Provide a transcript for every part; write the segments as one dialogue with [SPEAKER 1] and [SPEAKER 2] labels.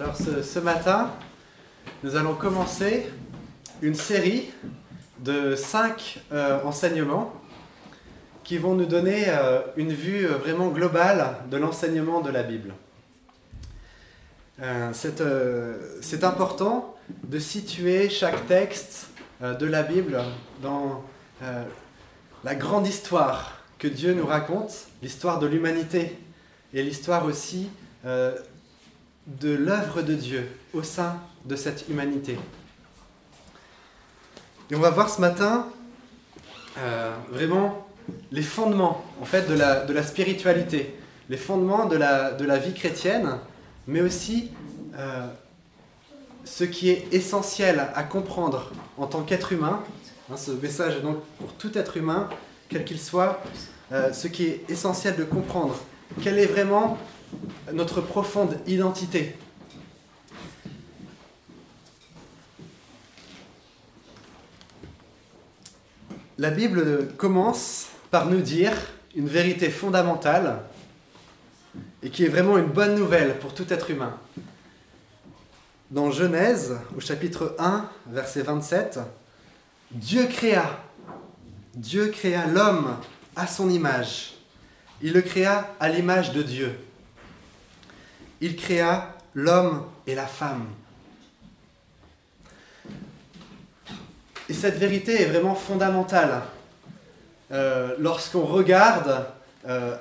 [SPEAKER 1] Alors ce, matin, nous allons commencer une série de cinq euh, enseignements qui vont nous donner euh, une vue euh, vraiment globale de l'enseignement de la Bible. C'est, important de situer chaque texte de la Bible dans la grande histoire que Dieu nous raconte, l'histoire de l'humanité et l'histoire aussi de l'œuvre de Dieu au sein de cette humanité. Et on va voir ce matin euh, vraiment les fondements en fait de la, de la spiritualité, les fondements de la, de la vie chrétienne, mais aussi euh, ce qui est essentiel à comprendre en tant qu'être humain. Hein, ce message est donc pour tout être humain, quel qu'il soit, euh, ce qui est essentiel de comprendre. Quelle est vraiment notre profonde identité La Bible commence par nous dire une vérité fondamentale et qui est vraiment une bonne nouvelle pour tout être humain. Dans Genèse, au chapitre 1, verset 27, Dieu créa, Dieu créa l'homme à son image. Il le créa à l'image de Dieu. Il créa l'homme et la femme. Et cette vérité est vraiment fondamentale. Euh, Lorsqu'on regarde euh,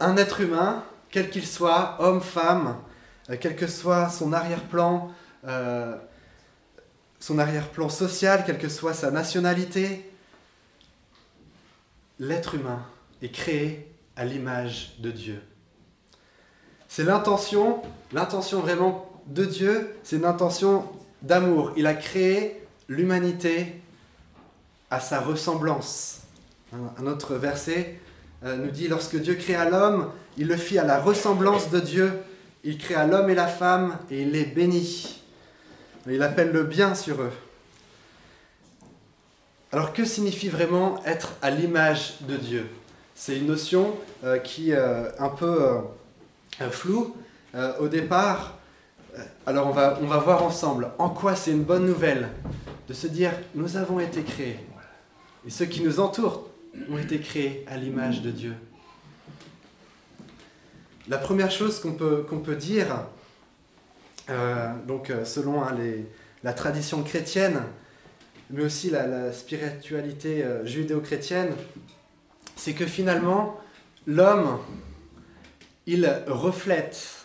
[SPEAKER 1] un être humain, quel qu'il soit, homme, femme, euh, quel que soit son arrière-plan, son arrière-plan social, quelle que soit sa nationalité, l'être humain est créé à l'image de Dieu. C'est l'intention, l'intention vraiment de Dieu, c'est une intention d'amour. Il a créé l'humanité à sa ressemblance. Un autre verset euh, nous dit, lorsque Dieu créa l'homme, il le fit à la ressemblance de Dieu. Il créa l'homme et la femme et il les bénit. Il appelle le bien sur eux. Alors que signifie vraiment être à l'image de Dieu? C'est une notion euh, qui euh, un peu euh, floue euh, au départ. Alors on va, on va voir ensemble en quoi c'est une bonne nouvelle de se dire nous avons été créés. Et ceux qui nous entourent ont été créés à l'image de Dieu. La première chose qu'on peut, qu'on peut dire, euh, donc euh, selon hein, les, la tradition chrétienne, mais aussi la, spiritualité euh, judéo-chrétienne, c'est que finalement, l'homme, il reflète,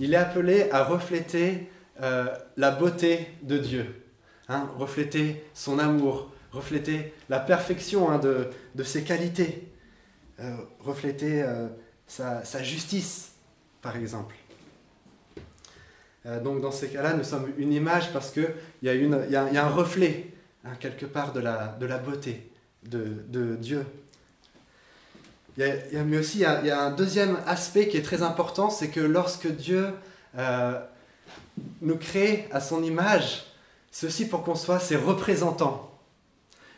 [SPEAKER 1] il est appelé à refléter euh, la beauté de Dieu, hein, refléter son amour, refléter la perfection hein, de, ses qualités, euh, refléter euh, sa, justice, par exemple. Donc dans ces cas-là, nous sommes une image parce qu'il y, a un reflet, hein, quelque part, de la, beauté de Dieu. Mais aussi, il y, a, un deuxième aspect qui est très important, c'est que lorsque Dieu euh, nous crée à son image, aussi pour qu'on soit ses représentants.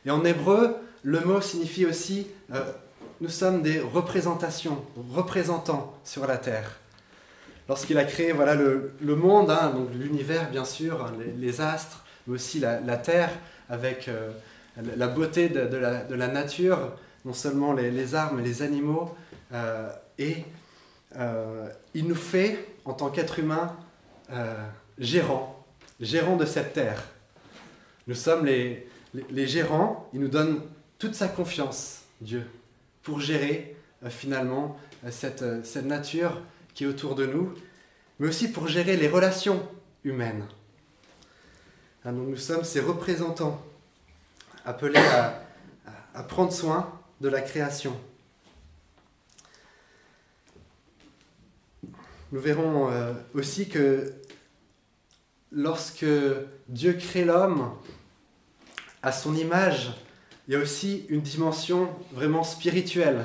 [SPEAKER 1] Et en hébreu, le mot signifie aussi euh, nous sommes des représentations, représentants sur la terre. Lorsqu'il a créé voilà, le, monde, hein, donc l'univers bien sûr, les, les, astres, mais aussi la, terre, avec euh, la beauté de, la, nature, non seulement les, arbres, mais les animaux, euh, et euh, il nous fait, en tant qu'être humain, gérants, gérants de cette terre. Nous sommes les, les gérants, il nous donne toute sa confiance, Dieu, pour gérer euh, finalement euh, cette, euh, cette nature qui est autour de nous, mais aussi pour gérer les relations humaines. Ah, nous sommes ces représentants appelés à, prendre soin de la création. Nous verrons aussi que lorsque Dieu crée l'homme, à son image, il y a aussi une dimension vraiment spirituelle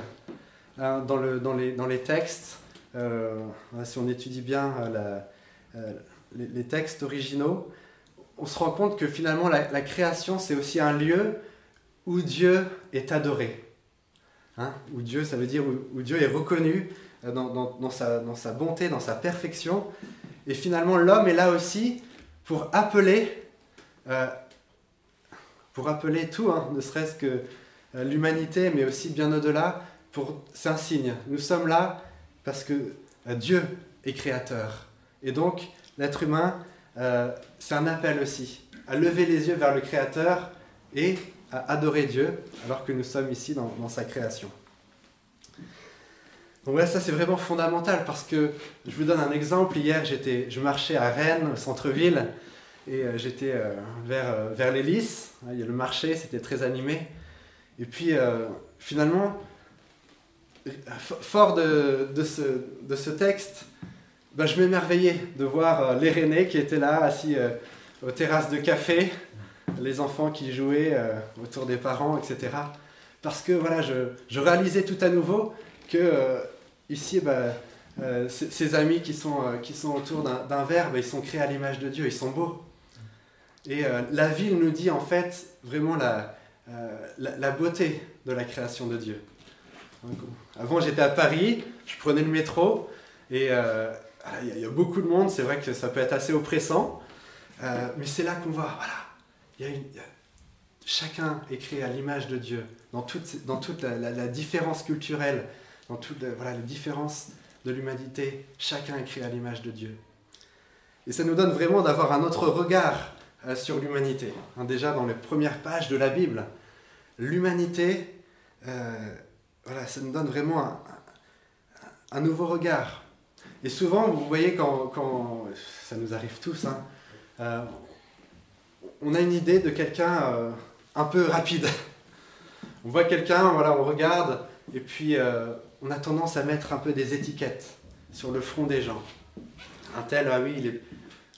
[SPEAKER 1] hein, dans, le, dans, les, textes. Euh, si on étudie bien euh, les, textes originaux, on se rend compte que finalement la création, c'est aussi un lieu où Dieu est adoré. Hein, où Dieu, ça veut dire où, Dieu est reconnu dans, dans, sa, bonté, dans sa perfection. Et finalement, l'homme est là aussi pour appeler, euh, pour appeler tout, hein, ne serait-ce que euh, l'humanité, mais aussi bien au-delà, pour c'est un signe. Nous sommes là parce que euh, Dieu est créateur. Et donc, l'être humain, c'est un appel aussi à lever les yeux vers le Créateur et adorer Dieu, alors que nous sommes ici dans, sa création. Donc là, ça c'est vraiment fondamental parce que je vous donne un exemple. Hier, j'étais, je marchais à Rennes, au centre-ville, et euh, j'étais euh, vers, euh, vers l'hélice. Il y a le marché, c'était très animé. Et puis finalement, fort de, de, ce, de ce texte, ben, je m'émerveillais de voir les Rennais qui étaient là, assis aux terrasses de café, les enfants qui jouaient autour des parents, etc. Parce que voilà, je, je réalisais tout à nouveau que ici, bah, euh, ces amis qui sont, euh, qui sont autour d'un verbe, ils sont créés à l'image de Dieu, ils sont beaux. Et euh, la ville nous dit en fait vraiment la, la, beauté de la création de Dieu. avant j'étais à Paris, je prenais le métro et il y, a beaucoup de monde, c'est vrai que ça peut être assez oppressant, mais c'est là qu'on voit, voilà, chacun est créé à l'image de Dieu, dans toute, toute la différence culturelle, dans toutes voilà, les différences de l'humanité, chacun est créé à l'image de Dieu. Et ça nous donne vraiment d'avoir un autre regard euh, sur l'humanité. Hein, déjà dans les premières pages de la Bible, l'humanité, euh, voilà, ça nous donne vraiment un, nouveau regard. Et souvent, vous voyez, quand, quand ça nous arrive tous, hein, euh, on a une idée de quelqu'un un peu rapide. On voit quelqu'un, voilà, on regarde, et puis on a tendance à mettre un peu des étiquettes sur le front des gens. Un tel, ah oui,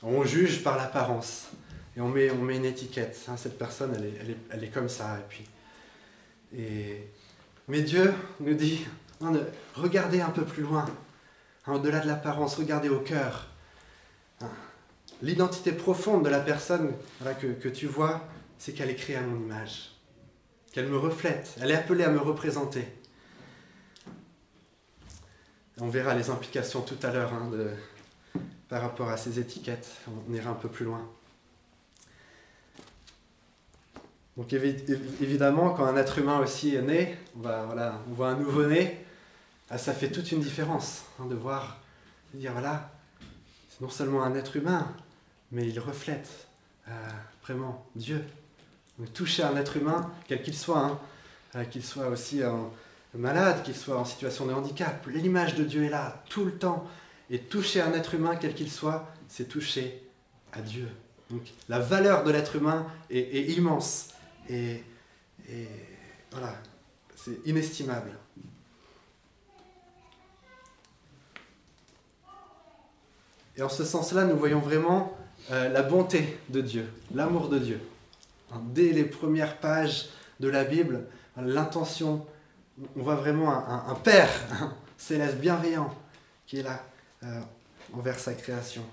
[SPEAKER 1] on juge par l'apparence. Et on met, une étiquette. Hein, cette personne, elle est, comme ça. Et puis. Mais Dieu nous dit, regardez un peu plus loin, hein, au-delà de l'apparence, regardez au cœur. Hein, l'identité profonde de la personne que, tu vois, c'est qu'elle est créée à mon image, qu'elle me reflète, elle est appelée à me représenter. On verra les implications tout à l'heure hein, par rapport à ces étiquettes. On ira un peu plus loin. Donc évidemment, quand un être humain aussi est né, on voit un nouveau-né, ah, ça fait toute une différence hein, de voir, de dire voilà, c'est non seulement un être humain, mais il reflète euh, vraiment Dieu. Donc toucher un être humain, quel qu'il soit, hein, euh, qu'il soit aussi malade, qu'il soit en situation de handicap, l'image de Dieu est là tout le temps. Et toucher un être humain, quel qu'il soit, c'est toucher à Dieu. Donc la valeur de l'être humain est, immense. Et, voilà, c'est inestimable. Et en ce sens-là, nous voyons vraiment euh, la bonté de Dieu, l'amour de Dieu. Dès les premières pages de la Bible, l'intention on voit vraiment un, Père céleste bienveillant qui est là euh, envers sa création.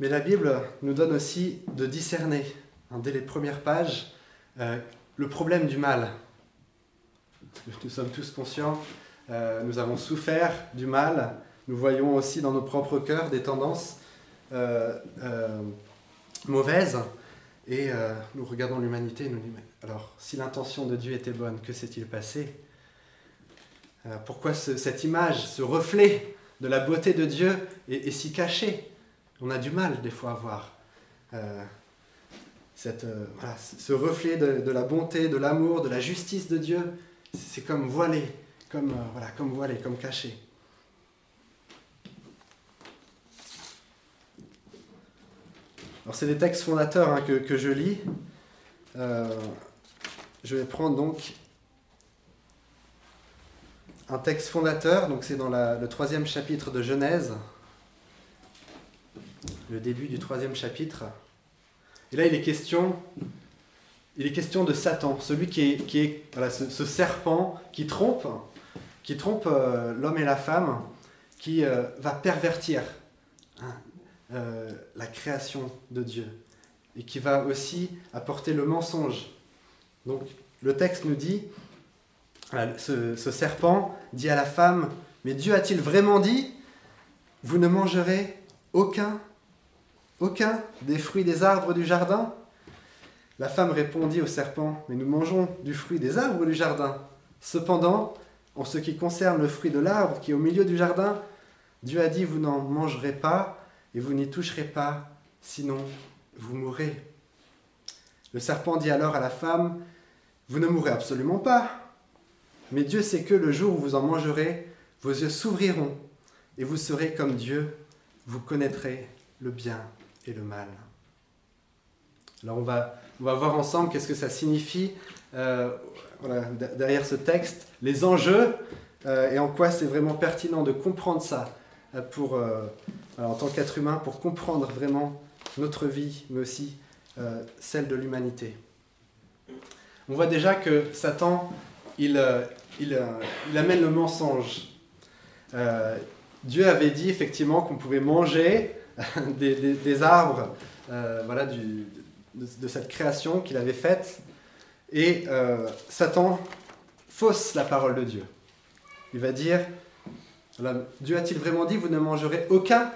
[SPEAKER 1] Mais la Bible nous donne aussi de discerner, hein, dès les premières pages, euh, le problème du mal. Nous sommes tous conscients, euh, nous avons souffert du mal, nous voyons aussi dans nos propres cœurs des tendances mauvaises. Et euh, nous regardons l'humanité et nous disons, alors si l'intention de Dieu était bonne, que s'est-il passé? Euh, Pourquoi cette image, ce reflet de la beauté de Dieu est, si caché? On a du mal des fois à voir euh, cette, ce reflet de, la bonté, de l'amour, de la justice de Dieu. C'est comme voilé, comme, voilà, comme voilé, comme caché. Alors c'est des textes fondateurs hein, que, je lis. Euh, je vais prendre donc un texte fondateur, donc c'est dans le troisième chapitre de Genèse, le début du troisième chapitre. Et là, il est question, il est question de Satan, celui qui est, ce, serpent qui trompe, qui trompe euh, l'homme et la femme, qui euh, va pervertir hein, euh, la création de Dieu et qui va aussi apporter le mensonge. Donc le texte nous dit, ce, ce serpent dit à la femme, mais Dieu a-t-il vraiment dit, vous ne mangerez aucun, aucun des fruits des arbres du jardin? La femme répondit au serpent, mais nous mangeons du fruit des arbres du jardin. Cependant, en ce qui concerne le fruit de l'arbre qui est au milieu du jardin, Dieu a dit, vous n'en mangerez pas et vous n'y toucherez pas, sinon vous mourrez. Le serpent dit alors à la femme, vous ne mourrez absolument pas, mais Dieu sait que le jour où vous en mangerez, vos yeux s'ouvriront et vous serez comme Dieu, vous connaîtrez le bien et le mal. Alors on va, on va voir ensemble qu'est-ce que ça signifie euh, derrière ce texte, les enjeux euh, et en quoi c'est vraiment pertinent de comprendre ça euh, pour, en tant qu'être humain, pour comprendre vraiment notre vie, mais aussi celle de l'humanité. On voit déjà que Satan, il, il, amène le mensonge. Dieu avait dit effectivement qu'on pouvait manger des, arbres voilà, du, de, cette création qu'il avait faite. Et euh, Satan fausse la parole de Dieu. Il va dire, Dieu a-t-il vraiment dit, vous ne mangerez aucun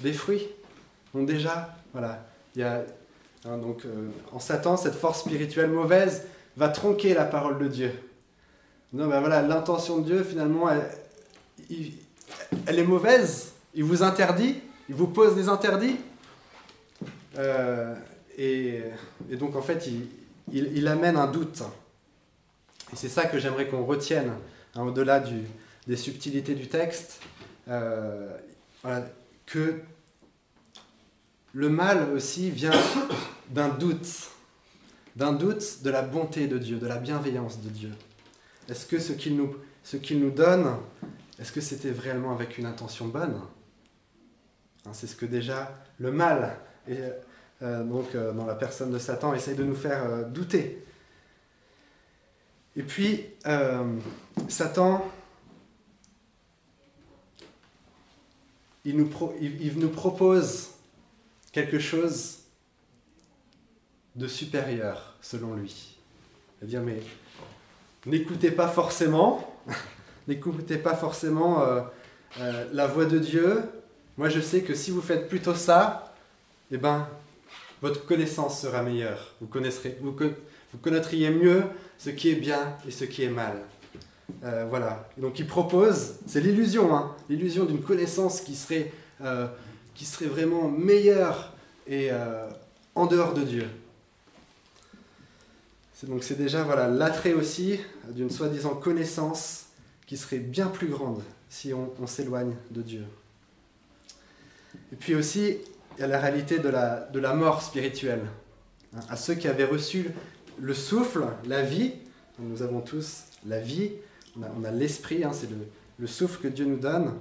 [SPEAKER 1] des fruits? Donc déjà, voilà, il y a, hein, donc, euh, en Satan, cette force spirituelle mauvaise va tronquer la parole de Dieu. Non, ben voilà, l'intention de Dieu, finalement, elle, est mauvaise. Il vous interdit, il vous pose des interdits. Euh, et, donc en fait, il, amène un doute. Et c'est ça que j'aimerais qu'on retienne, hein, au-delà des subtilités du texte, euh, que le mal aussi vient d'un doute, d'un doute de la bonté de Dieu, de la bienveillance de Dieu. Est-ce que ce qu'il nous, ce nous donne, est-ce que c'était vraiment avec une intention bonne? Hein, C'est ce que déjà le mal donc euh, dans la personne de Satan, essaye de nous faire euh, douter. Et puis, Satan, il nous, il nous propose quelque chose de supérieur, selon lui. C'est-à-dire, mais n'écoutez pas forcément, n'écoutez pas forcément la voix de Dieu. Moi, je sais que si vous faites plutôt ça, eh ben, votre connaissance sera meilleure. Vous, connaîtrez, vous, connaîtriez mieux ce qui est bien et ce qui est mal. Euh, voilà. donc il propose, c'est l'illusion, hein, l'illusion d'une connaissance qui serait, euh, qui serait vraiment meilleure et euh, en dehors de Dieu. Donc c'est déjà voilà, l'attrait aussi d'une soi-disant connaissance qui serait bien plus grande si on s'éloigne de Dieu. Et puis aussi, a la réalité de la, de la mort spirituelle. Hein, à ceux qui avaient reçu le souffle, la vie, nous avons tous la vie, on a, l'esprit, hein, c'est le, souffle que Dieu nous donne.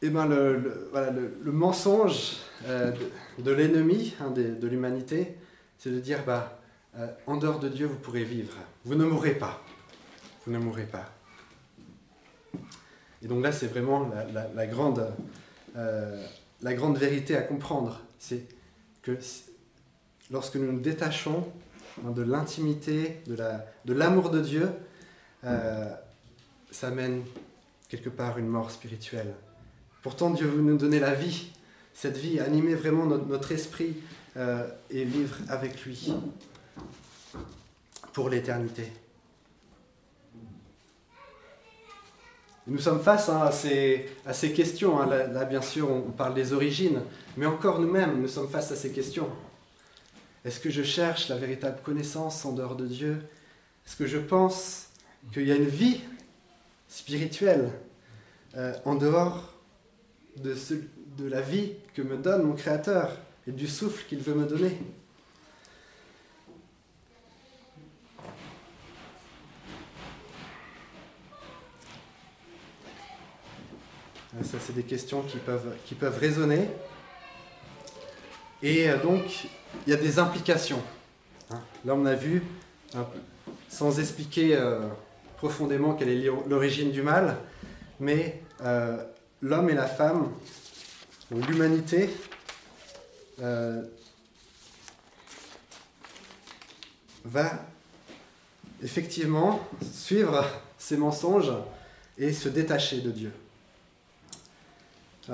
[SPEAKER 1] Et eh ben le, voilà, le, mensonge euh, de, l'ennemi hein, de, l'humanité, c'est de dire bah, euh, en dehors de Dieu, vous pourrez vivre. Vous ne mourrez pas. Vous ne mourrez pas. Et donc là, c'est vraiment la, grande euh, la grande vérité à comprendre, c'est que lorsque nous nous détachons hein, de l'intimité, de l'amour de, Dieu, euh, ça mène quelque part une mort spirituelle. Pourtant, Dieu veut nous donner la vie, cette vie, animer vraiment notre, esprit euh, et vivre avec lui pour l'éternité. Nous sommes face hein, à, ces, questions. Hein. Là, bien sûr, on parle des origines, mais encore nous-mêmes, nous sommes face à ces questions. Est-ce que je cherche la véritable connaissance en dehors de Dieu? Est-ce que je pense qu'il y a une vie spirituelle euh, en dehors de, de la vie que me donne mon Créateur et du souffle qu'il veut me donner? Ça, c'est des questions qui peuvent, qui peuvent résonner. Et euh, donc, il y a des implications. Hein. Là, on a vu, sans expliquer euh, profondément quelle est l'origine du mal, mais euh, l'homme et la femme, ou l'humanité, va effectivement suivre ces mensonges et se détacher de Dieu.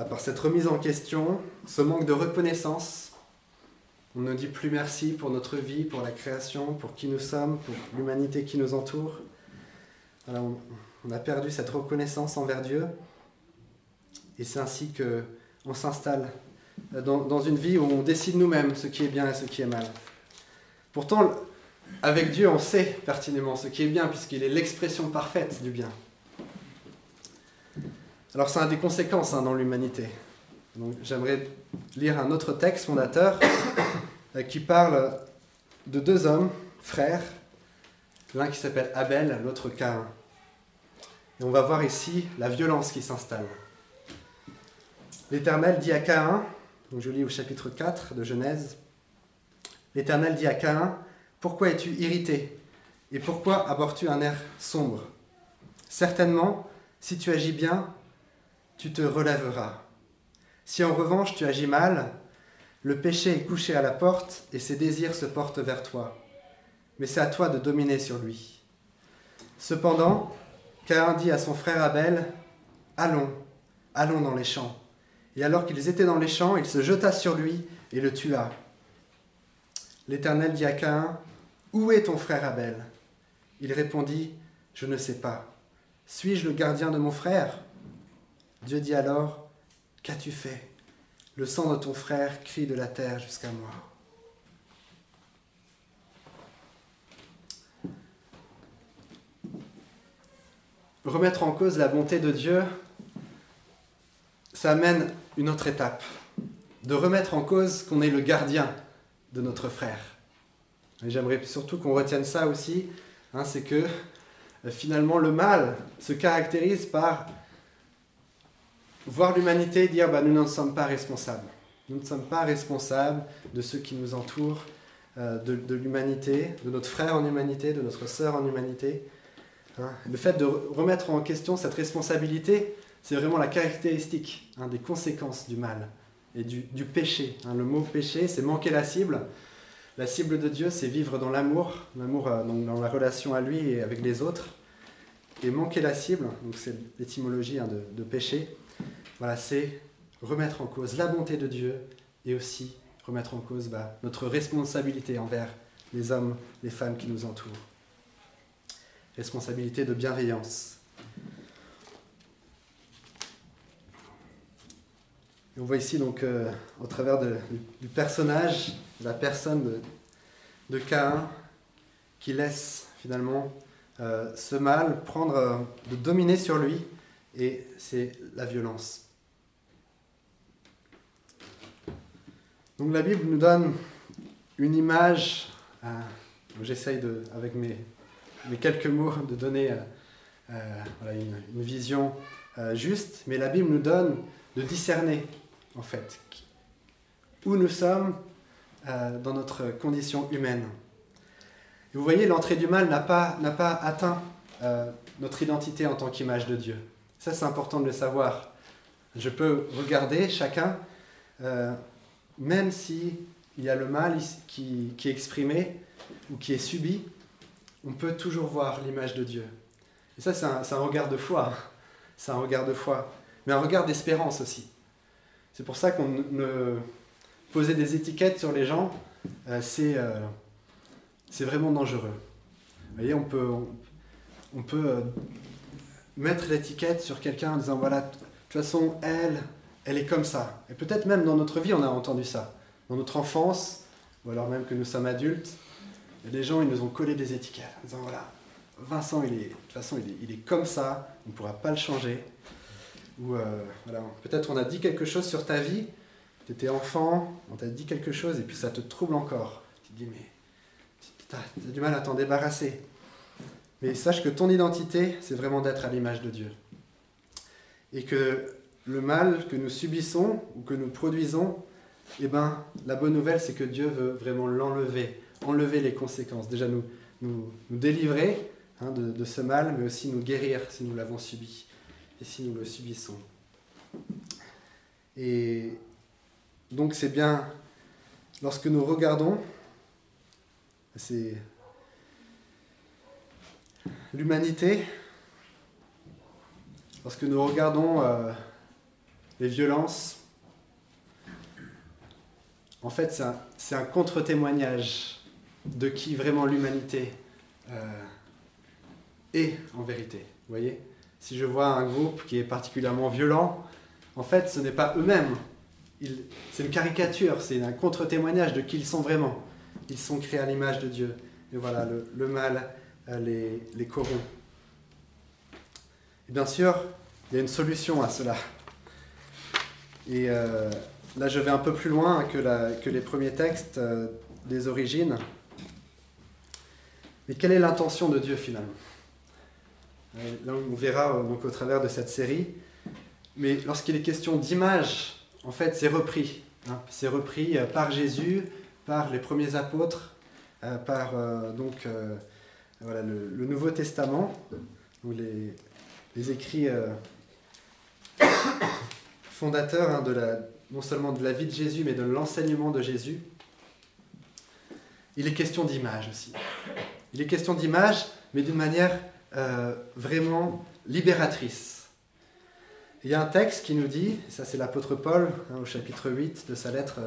[SPEAKER 1] Par cette remise en question, ce manque de reconnaissance, on ne dit plus merci pour notre vie, pour la création, pour qui nous sommes, pour l'humanité qui nous entoure. on, a perdu cette reconnaissance envers Dieu. Et c'est ainsi que on s'installe dans, une vie où on décide nous-mêmes ce qui est bien et ce qui est mal. Pourtant, avec Dieu, on sait pertinemment ce qui est bien, puisqu'il est l'expression parfaite du bien. Alors ça a des conséquences hein, dans l'humanité. j'aimerais lire un autre texte fondateur euh, qui parle de deux hommes, frères, l'un qui s'appelle Abel, l'autre Cain. Et on va voir ici la violence qui s'installe. L'Éternel dit à Caïn, donc je lis au chapitre 4 de Genèse, L'Éternel dit à Caïn, Pourquoi es-tu irrité Et pourquoi abordes-tu un air sombre? Certainement, si tu agis bien, tu te relèveras. Si en revanche tu agis mal, le péché est couché à la porte et ses désirs se portent vers toi. Mais c'est à toi de dominer sur lui. Cependant, Caïn dit à son frère Abel, Allons, allons dans les champs. Et alors qu'ils étaient dans les champs, il se jeta sur lui et le tua. L'Éternel dit à Caïn, Où est ton frère Abel? Il répondit, Je ne sais pas. Suis-je le gardien de mon frère? Dieu dit alors, Qu'as-tu fait? Le sang de ton frère crie de la terre jusqu'à moi. Remettre en cause la bonté de Dieu, ça amène une autre étape, de remettre en cause qu'on est le gardien de notre frère. J'aimerais surtout qu'on retienne ça aussi, hein, c'est que euh, finalement le mal se caractérise par voir l'humanité dire bah, nous n'en sommes pas responsables. Nous ne sommes pas responsables de ceux qui nous entourent, euh, de, l'humanité, de notre frère en humanité, de notre sœur en humanité. Hein. Le fait de remettre en question cette responsabilité, c'est vraiment la caractéristique hein, des conséquences du mal et du, péché. Hein. le mot péché, c'est manquer la cible. La cible de Dieu, c'est vivre dans l'amour, l'amour euh, dans la relation à lui et avec les autres. Et manquer la cible, donc c'est l'étymologie de, péché, voilà, c'est remettre en cause la bonté de Dieu et aussi remettre en cause bah, notre responsabilité envers les hommes, les femmes qui nous entourent. Responsabilité de bienveillance. on voit ici, donc, euh, au travers du personnage, la personne de, de Caïn, qui laisse finalement euh, ce mal prendre, euh, de dominer sur lui, et c'est la violence. Donc la Bible nous donne une image, j'essaye de, avec mes, mes, quelques mots, de donner une, une, vision juste, mais la Bible nous donne de discerner en fait, où nous sommes euh, dans notre condition humaine. vous voyez, l'entrée du mal n'a pas, pas atteint euh, notre identité en tant qu'image de Dieu. Ça, c'est important de le savoir. Je peux regarder chacun, euh, même si il y a le mal qui, qui, est exprimé ou qui est subi, on peut toujours voir l'image de Dieu. Et ça, c'est un, regard de foi. C'est un regard de foi. Mais un regard d'espérance aussi. C'est pour ça qu'on ne poser des étiquettes sur les gens, euh, euh, c'est vraiment dangereux. Vous voyez, on peut, on, peut mettre l'étiquette sur quelqu'un en disant voilà, de toute façon, elle, elle est comme ça. Et peut-être même dans notre vie, on a entendu ça. Dans notre enfance, ou alors même que nous sommes adultes, les gens, ils nous ont collé des étiquettes en disant voilà, Vincent, il est, de toute façon, il est, il est comme ça, on ne pourra pas le changer. Ou euh, voilà, peut-être on a dit quelque chose sur ta vie, tu étais enfant, on t'a dit quelque chose et puis ça te trouble encore. Tu te dis, mais tu as, du mal à t'en débarrasser. Mais sache que ton identité, c'est vraiment d'être à l'image de Dieu. Et que le mal que nous subissons ou que nous produisons, eh ben, la bonne nouvelle, c'est que Dieu veut vraiment l'enlever, enlever les conséquences. Déjà nous, nous, délivrer hein, de, de, ce mal, mais aussi nous guérir si nous l'avons subi et si nous le subissons. Et donc c'est bien, lorsque nous regardons, c'est l'humanité, lorsque nous regardons euh, les violences, en fait, c'est un, contre-témoignage de qui vraiment l'humanité euh, est en vérité. Vous voyez? Si je vois un groupe qui est particulièrement violent, en fait, ce n'est pas eux-mêmes. C'est une caricature, c'est un contre-témoignage de qui ils sont vraiment. Ils sont créés à l'image de Dieu. Et voilà, le, mal les, les corrompt. Et bien sûr, il y a une solution à cela. Et euh, là, je vais un peu plus loin que, les premiers textes euh, des origines. Mais quelle est l'intention de Dieu finalement? Là, on verra donc, au travers de cette série. Mais lorsqu'il est question d'image, en fait, c'est repris. Hein. c'est repris par Jésus, par les premiers apôtres, euh, par euh, donc, euh, voilà, le, Nouveau Testament, ou les, écrits fondateurs hein, de la, non seulement de la vie de Jésus, mais de l'enseignement de Jésus. Il est question d'image aussi. Il est question d'image, mais d'une manière vraiment libératrice. Il y a un texte qui nous dit, ça c'est l'apôtre Paul, hein, au chapitre 8 de sa lettre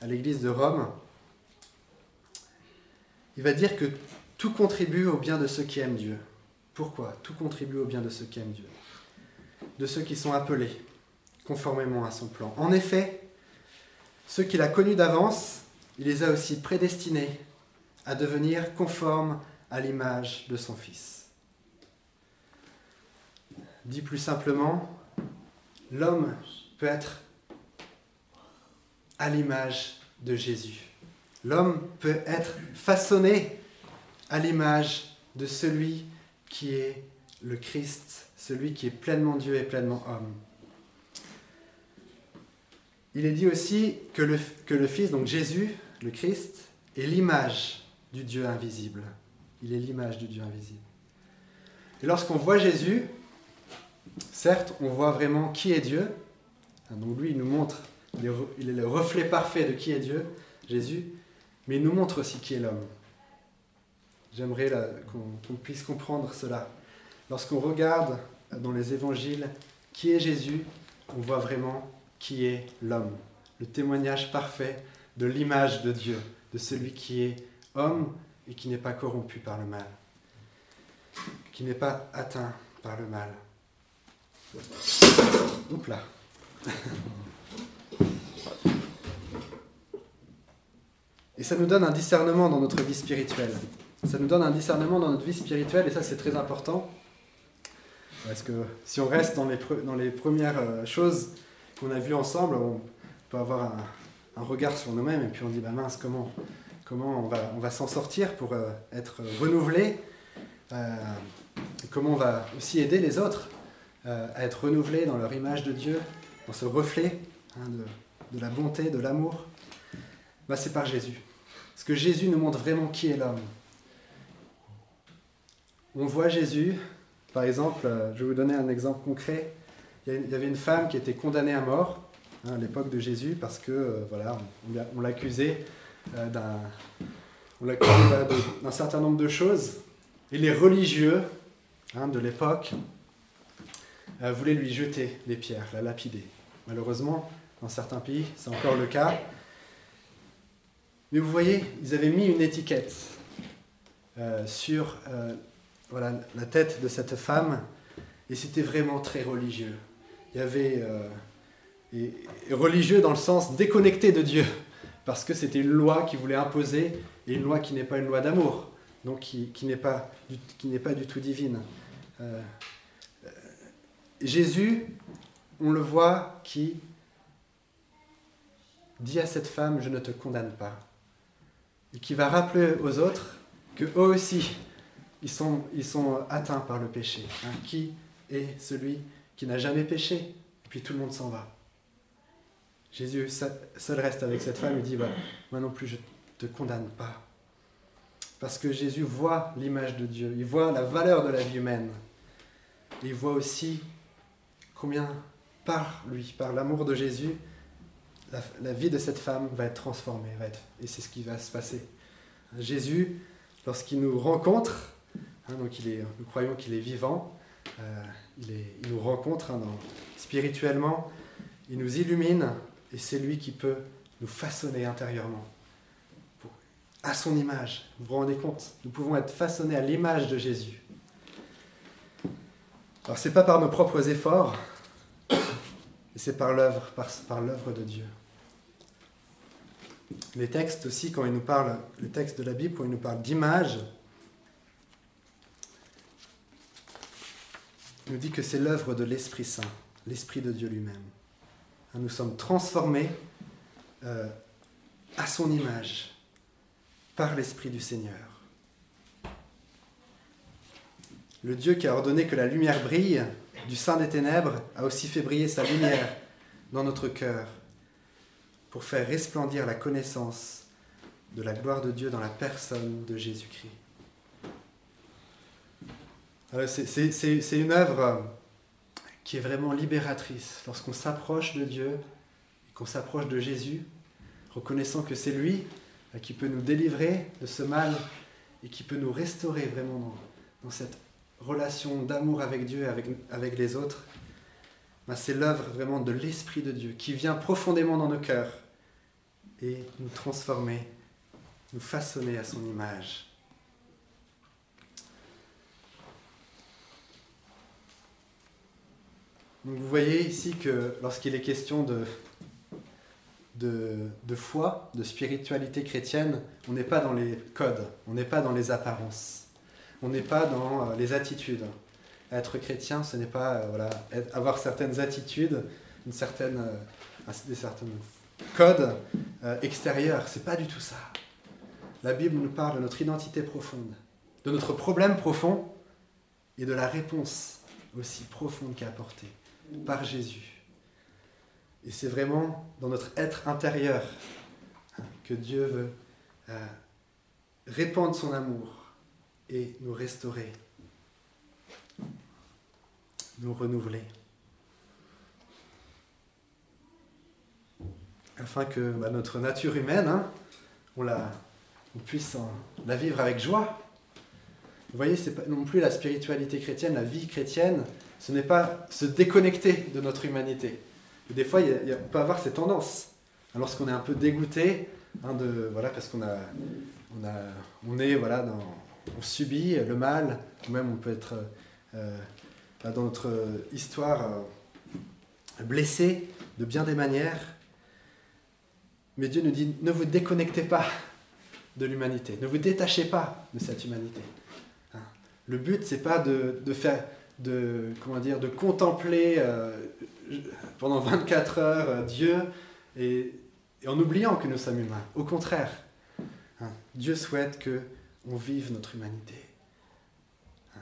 [SPEAKER 1] à l'église de Rome, il va dire que tout contribue au bien de ceux qui aiment Dieu. Pourquoi Tout contribue au bien de ceux qui aiment Dieu. De ceux qui sont appelés conformément à son plan. En effet, ceux qu'il a connus d'avance, il les a aussi prédestinés à devenir conformes à l'image de son Fils. Dit plus simplement, l'homme peut être à l'image de Jésus. L'homme peut être façonné à l'image de celui qui est le Christ, celui qui est pleinement Dieu et pleinement homme. Il est dit aussi que le, que le Fils, donc Jésus, le Christ, est l'image du Dieu invisible. Il est l'image du Dieu invisible. Et lorsqu'on voit Jésus, certes, on voit vraiment qui est Dieu. Donc lui, il nous montre, il est le reflet parfait de qui est Dieu, Jésus mais il nous montre aussi qui est l'homme. J'aimerais qu'on puisse comprendre cela. Lorsqu'on regarde dans les évangiles qui est Jésus, on voit vraiment qui est l'homme. Le témoignage parfait de l'image de Dieu, de celui qui est homme et qui n'est pas corrompu par le mal, qui n'est pas atteint par le mal. Oups là. Et ça nous donne un discernement dans notre vie spirituelle. Ça nous donne un discernement dans notre vie spirituelle, et ça c'est très important. Parce que si on reste dans les, dans les premières euh, choses qu'on a vues ensemble, on peut avoir un, regard sur nous-mêmes, et puis on dit, bah mince, comment, comment on va, on va s'en sortir pour euh, être renouvelé euh, Comment on va aussi aider les autres à être renouvelés dans leur image de Dieu, dans ce reflet hein, de, de la bonté, de l'amour bah, c'est par Jésus. Parce que Jésus nous montre vraiment qui est l'homme. On voit Jésus, par exemple, euh, je vais vous donner un exemple concret. Il y avait une femme qui était condamnée à mort hein, à l'époque de Jésus parce que euh, voilà, on, l'accusait euh, d'un, certain nombre de choses. Et les religieux hein, de l'époque voulaient lui jeter des pierres, la lapider. Malheureusement, dans certains pays, c'est encore le cas. Mais vous voyez, ils avaient mis une étiquette sur voilà, la tête de cette femme, et c'était vraiment très religieux. Il y avait euh, religieux dans le sens déconnecté de Dieu, parce que c'était une loi qui voulait imposer, et une loi qui n'est pas une loi d'amour, donc qui, n'est pas, pas, du tout divine. Jésus, on le voit, qui dit à cette femme, je ne te condamne pas et qui va rappeler aux autres que eux aussi, ils sont, ils sont atteints par le péché. Hein. Qui est celui qui n'a jamais péché? Et puis tout le monde s'en va. Jésus seul reste avec cette femme et dit, bah, moi non plus je ne te condamne pas. Parce que Jésus voit l'image de Dieu, il voit la valeur de la vie humaine. il voit aussi combien par lui, par l'amour de Jésus, la, vie de cette femme va être transformée. Va être, et c'est ce qui va se passer. Jésus, lorsqu'il nous rencontre, Hein, donc nous croyons qu'il est vivant. Euh, il, nous rencontre hein, spirituellement. Il nous illumine et c'est lui qui peut nous façonner intérieurement. à son image. Vous vous rendez compte? Nous pouvons être façonnés à l'image de Jésus. Alors c'est pas par nos propres efforts, mais c'est par l'œuvre, par, l'œuvre de Dieu. Les textes aussi, quand ils nous parlent, les textes de la Bible, quand ils nous parlent d'image, nous dit que c'est l'œuvre de l'Esprit Saint, l'Esprit de Dieu lui-même. Hein, nous sommes transformés euh, à son image par l'Esprit du Seigneur. Le Dieu qui a ordonné que la lumière brille du sein des ténèbres a aussi fait briller sa lumière dans notre cœur pour faire resplendir la connaissance de la gloire de Dieu dans la personne de Jésus-Christ. C'est une œuvre qui est vraiment libératrice lorsqu'on s'approche de Dieu qu'on s'approche de Jésus, reconnaissant que c'est lui qui peut nous délivrer de ce mal et qui peut nous restaurer vraiment dans, cette relation d'amour avec Dieu et avec, avec les autres. Ben, c'est l'œuvre vraiment de l'Esprit de Dieu qui vient profondément dans nos cœurs et nous transformer, nous façonner à son image. Donc vous voyez ici que lorsqu'il est question de, de, foi, de spiritualité chrétienne, on n'est pas dans les codes, on n'est pas dans les apparences, on n'est pas dans euh, les attitudes. Être chrétien, ce n'est pas euh, voilà, avoir certaines attitudes, une certaine, euh, des certains codes extérieurs. C'est pas du tout ça. La Bible nous parle de notre identité profonde, de notre problème profond et de la réponse aussi profonde qu'à par Jésus. Et c'est vraiment dans notre être intérieur hein, que Dieu veut euh, répandre son amour et nous restaurer, nous renouveler. Afin que bah, notre nature humaine, hein, on, puisse la vivre avec joie. Vous voyez, c'est pas non plus la spiritualité chrétienne, la vie chrétienne, ce n'est pas se déconnecter de notre humanité. des fois, on peut avoir ces tendances. Lorsqu'on est un peu dégoûté, hein, voilà, parce qu'on a, on a, subit le mal, ou même on peut être euh, dans notre histoire euh, blessé de bien des manières. Mais Dieu nous dit, ne vous déconnectez pas de l'humanité, ne vous détachez pas de cette humanité. Hein. Le but, c'est pas de faire de, comment dire, de contempler euh, pendant 24 heures euh, Dieu et, en oubliant que nous sommes humains. Au contraire, hein, Dieu souhaite que on vive notre humanité. Hein.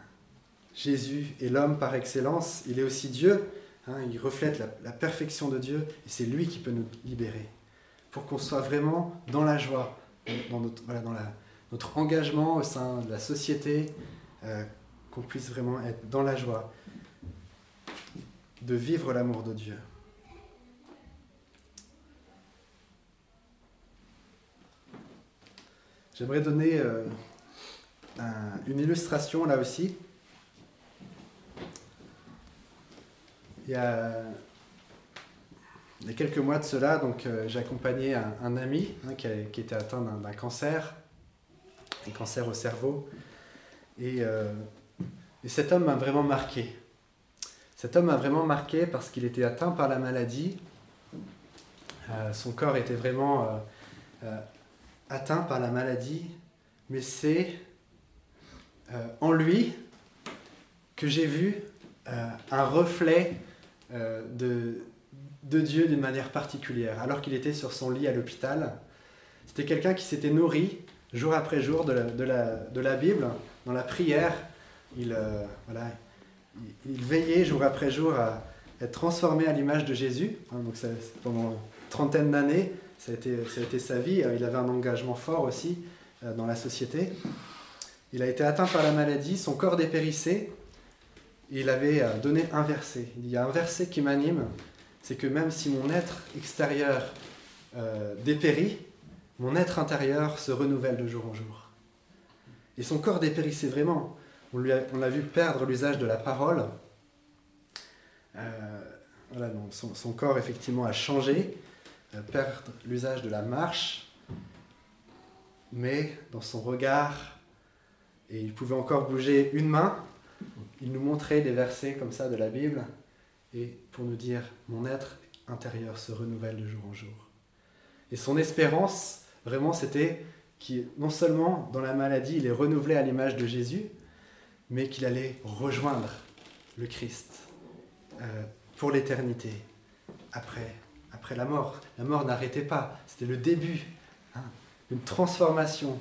[SPEAKER 1] Jésus est l'homme par excellence, il est aussi Dieu, hein, il reflète la, perfection de Dieu et c'est lui qui peut nous libérer pour qu'on soit vraiment dans la joie, dans notre, engagement au sein de la société, euh, qu'on puisse vraiment être dans la joie de vivre l'amour de Dieu. J'aimerais donner euh, une illustration là aussi. Il y a, quelques mois de cela, donc euh, un, ami hein, qui, était atteint d'un cancer, un cancer au cerveau. Et euh, et cet homme m'a vraiment marqué. Cet homme m'a vraiment marqué parce qu'il était atteint par la maladie. Euh, son corps était vraiment euh, euh, atteint par la maladie, mais c'est en lui que j'ai vu un reflet de, de Dieu d'une manière particulière, alors qu'il était sur son lit à l'hôpital. C'était quelqu'un qui s'était nourri jour après jour de de la, de la Bible, dans la prière, il, euh, voilà, il, veillait jour après jour à être transformé à l'image de Jésus. Hein, donc pendant une trentaine d'années, ça, a été, ça a été sa vie. Il avait un engagement fort aussi euh, dans la société. Il a été atteint par la maladie, son corps dépérissait. Il avait euh, donné un verset. Il y a un verset qui m'anime, c'est que même si mon être extérieur dépérit, mon être intérieur se renouvelle de jour en jour. Et son corps dépérissait vraiment. On l'a vu perdre l'usage de la parole. donc son, corps effectivement a changé, perdre l'usage de la marche, mais dans son regard, et il pouvait encore bouger une main, il nous montrait des versets comme ça de la Bible, et pour nous dire, mon être intérieur se renouvelle de jour en jour. Et son espérance, vraiment, c'était qu'il, non seulement dans la maladie, il est renouvelé à l'image de Jésus, mais qu'il allait rejoindre le Christ euh, pour l'éternité, après, après la mort. La mort n'arrêtait pas, c'était le début hein, d'une transformation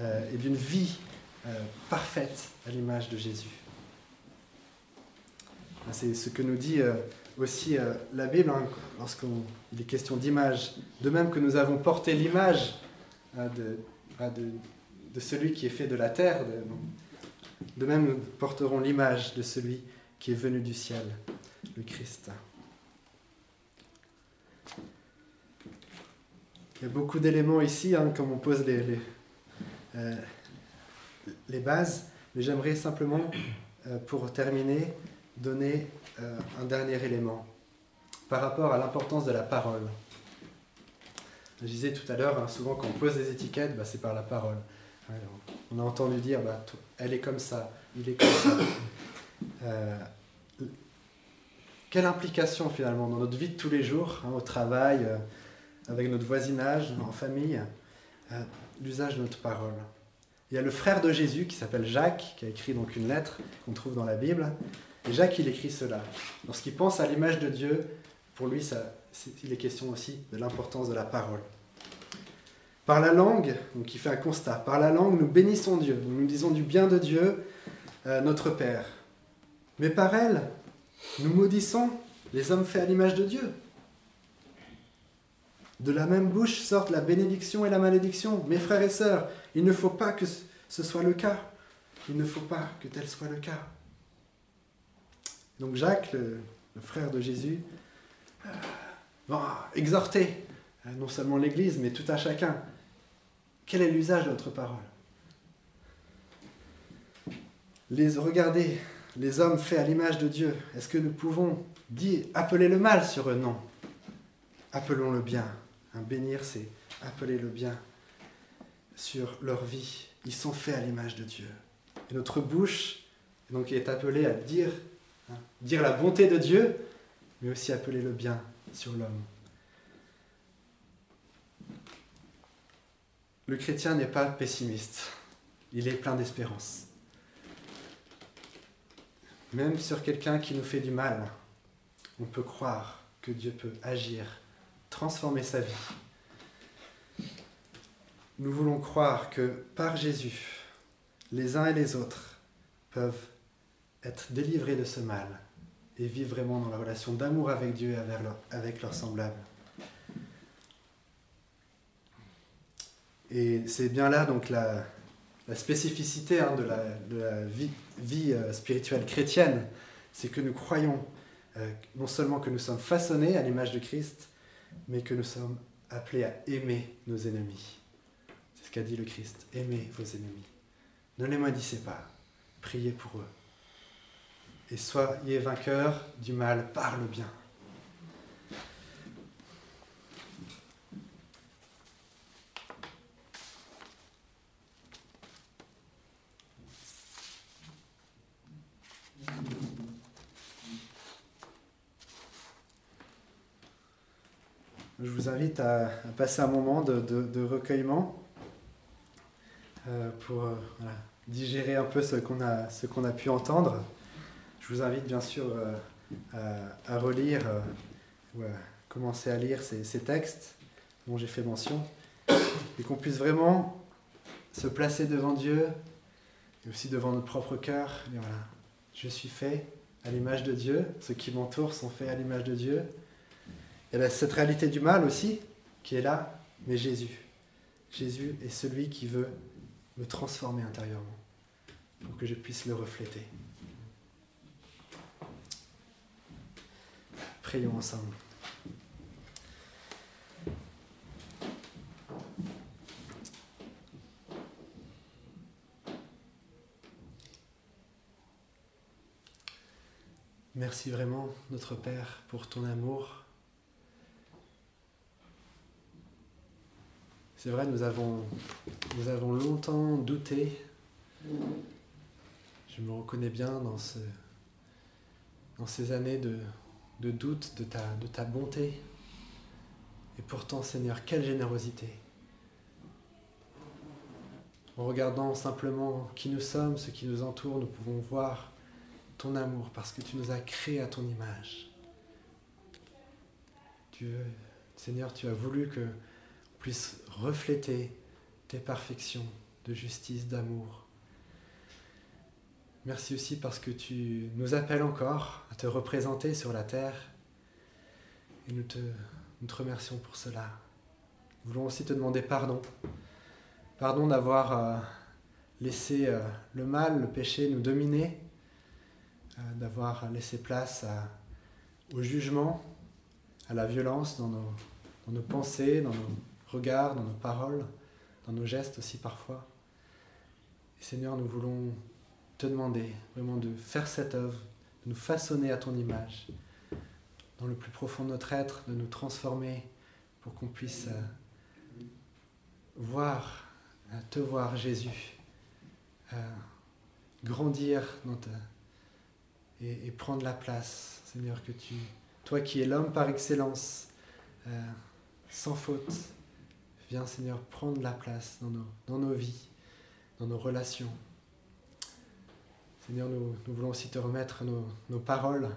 [SPEAKER 1] euh, et d'une vie euh, parfaite à l'image de Jésus. C'est ce que nous dit aussi la Bible, hein, lorsqu'il est question d'image, de même que nous avons porté l'image hein, de, de, celui qui est fait de la terre, de, de même nous porterons l'image de celui qui est venu du ciel, le Christ. Il y a beaucoup d'éléments ici, comme on pose les, les, euh, bases, mais j'aimerais simplement, euh, pour terminer, donner euh, un dernier élément par rapport à l'importance de la parole. Je disais tout à l'heure, hein, souvent quand on pose des étiquettes, bah, c'est par la parole. On a entendu dire, bah, elle est comme ça, il est comme ça. Euh, quelle implication finalement dans notre vie de tous les jours, hein, au travail, euh, avec notre voisinage, en famille, l'usage de notre parole? Il y a le frère de Jésus qui s'appelle Jacques, qui a écrit donc une lettre qu'on trouve dans la Bible, et Jacques, il écrit cela. Lorsqu'il pense à l'image de Dieu, pour lui, ça, il est question aussi de l'importance de la parole. Par la langue, donc il fait un constat, par la langue, nous bénissons Dieu, nous disons du bien de Dieu, euh, notre Père. Mais par elle, nous maudissons les hommes faits à l'image de Dieu. De la même bouche sortent la bénédiction et la malédiction. Mes frères et sœurs, il ne faut pas que ce soit le cas. Il ne faut pas que tel soit le cas. Donc Jacques, le, frère de Jésus, euh, va exhorter euh, non seulement l'Église, mais tout à chacun. Quel est l'usage de notre parole? Les, Regardez, les hommes faits à l'image de Dieu, est-ce que nous pouvons dire, appeler le mal sur eux? Non. Appelons le bien. Un bénir, c'est appeler le bien sur leur vie. Ils sont faits à l'image de Dieu. Et notre bouche donc, est appelée à dire Hein. Dire la bonté de Dieu, mais aussi appeler le bien sur l'homme. Le chrétien n'est pas pessimiste, il est plein d'espérance. Même sur quelqu'un qui nous fait du mal, on peut croire que Dieu peut agir, transformer sa vie. Nous voulons croire que par Jésus, les uns et les autres peuvent être délivrés de ce mal et vivre vraiment dans la relation d'amour avec Dieu et avec, leurs semblables. Et c'est bien là donc la, spécificité hein, de, la, vie, euh, spirituelle chrétienne, c'est que nous croyons euh, non seulement que nous sommes façonnés à l'image de Christ, mais que nous sommes appelés à aimer nos ennemis. C'est ce qu'a dit le Christ, aimez vos ennemis. Ne les maudissez pas, priez pour eux et soyez vainqueurs du mal par le bien. Je vous invite à, passer un moment de, recueillement euh, pour euh, digérer un peu ce qu'on a, a pu entendre. Je vous invite bien sûr euh, à, relire ou à commencer à lire ces, textes dont j'ai fait mention et qu'on puisse vraiment se placer devant Dieu et aussi devant notre propre cœur. Et voilà, je suis fait à l'image de Dieu, ceux qui m'entourent sont faits à l'image de Dieu. Y a cette réalité du mal aussi qui est là, mais Jésus. Jésus est celui qui veut me transformer intérieurement pour que je puisse le refléter. Prions ensemble. Merci vraiment, notre Père, pour ton amour. C'est vrai, nous avons, longtemps douté. Je me reconnais bien dans, ce, dans ces années de, doute de ta, de ta bonté. Et pourtant, Seigneur, quelle générosité. En regardant simplement qui nous sommes, ce qui nous entoure, nous pouvons voir ton amour parce que tu nous as créés à ton image. Seigneur, tu as voulu que puisse refléter tes perfections de justice, d'amour. Merci aussi parce que tu nous appelles encore à te représenter sur la terre et nous te, nous remercions pour cela. Nous voulons aussi te demander pardon. Pardon d'avoir euh, laissé euh, le mal, le péché nous dominer, euh, d'avoir laissé place au jugement, à la violence dans nos, dans nos pensées, dans nos regards, dans nos paroles, dans nos gestes aussi parfois. Seigneur, nous voulons te demander vraiment de faire cette œuvre, de nous façonner à ton image, dans le plus profond de notre être, de nous transformer pour qu'on puisse euh, voir, euh, te voir Jésus, euh, grandir dans et, et, prendre la place, Seigneur, que tu, toi qui es l'homme par excellence, sans faute, Viens Seigneur prendre la place dans nos, vies, dans nos relations. Seigneur, nous, voulons aussi te remettre nos, nos paroles.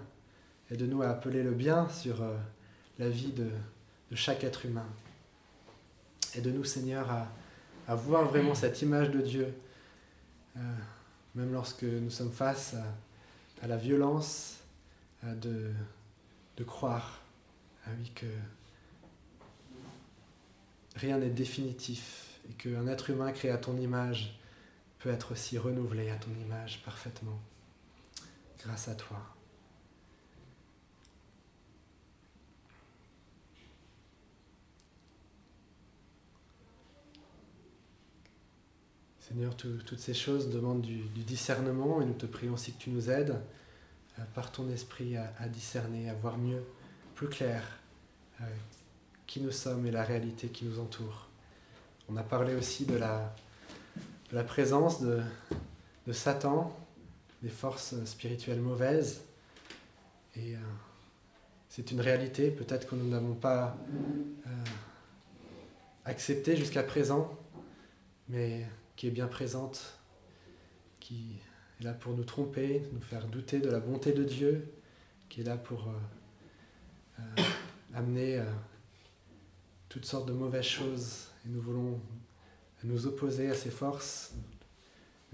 [SPEAKER 1] et de nous à appeler le bien sur euh, la vie de, chaque être humain. et de nous Seigneur, à, à voir vraiment cette image de Dieu, euh, même lorsque nous sommes face à, la violence, de, de croire ah oui, que rien n'est définitif et qu'un être humain créé à ton image peut être aussi renouvelé à ton image parfaitement grâce à toi. Seigneur, toutes ces choses demandent du, discernement et nous te prions aussi que tu nous aides euh, par ton esprit à, discerner, à voir mieux, plus clair, euh, qui nous sommes et la réalité qui nous entoure. On a parlé aussi de la, présence de, de, Satan, des forces spirituelles mauvaises. Et euh, c'est une réalité peut-être que nous n'avons pas euh, acceptée jusqu'à présent, mais qui est bien présente, qui est là pour nous tromper, nous faire douter de la bonté de Dieu, qui est là pour euh, amener toutes sortes de mauvaises choses et nous voulons nous opposer à ces forces.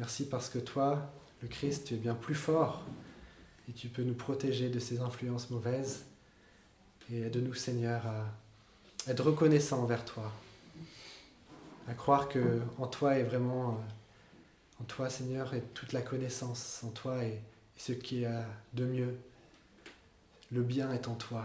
[SPEAKER 1] Merci parce que toi, le Christ, tu es bien plus fort et tu peux nous protéger de ces influences mauvaises. Et aide-nous, Seigneur, à être reconnaissant envers toi, à croire que en toi est vraiment, en toi, Seigneur, est toute la connaissance, en toi est ce qui est de mieux. Le bien est en toi.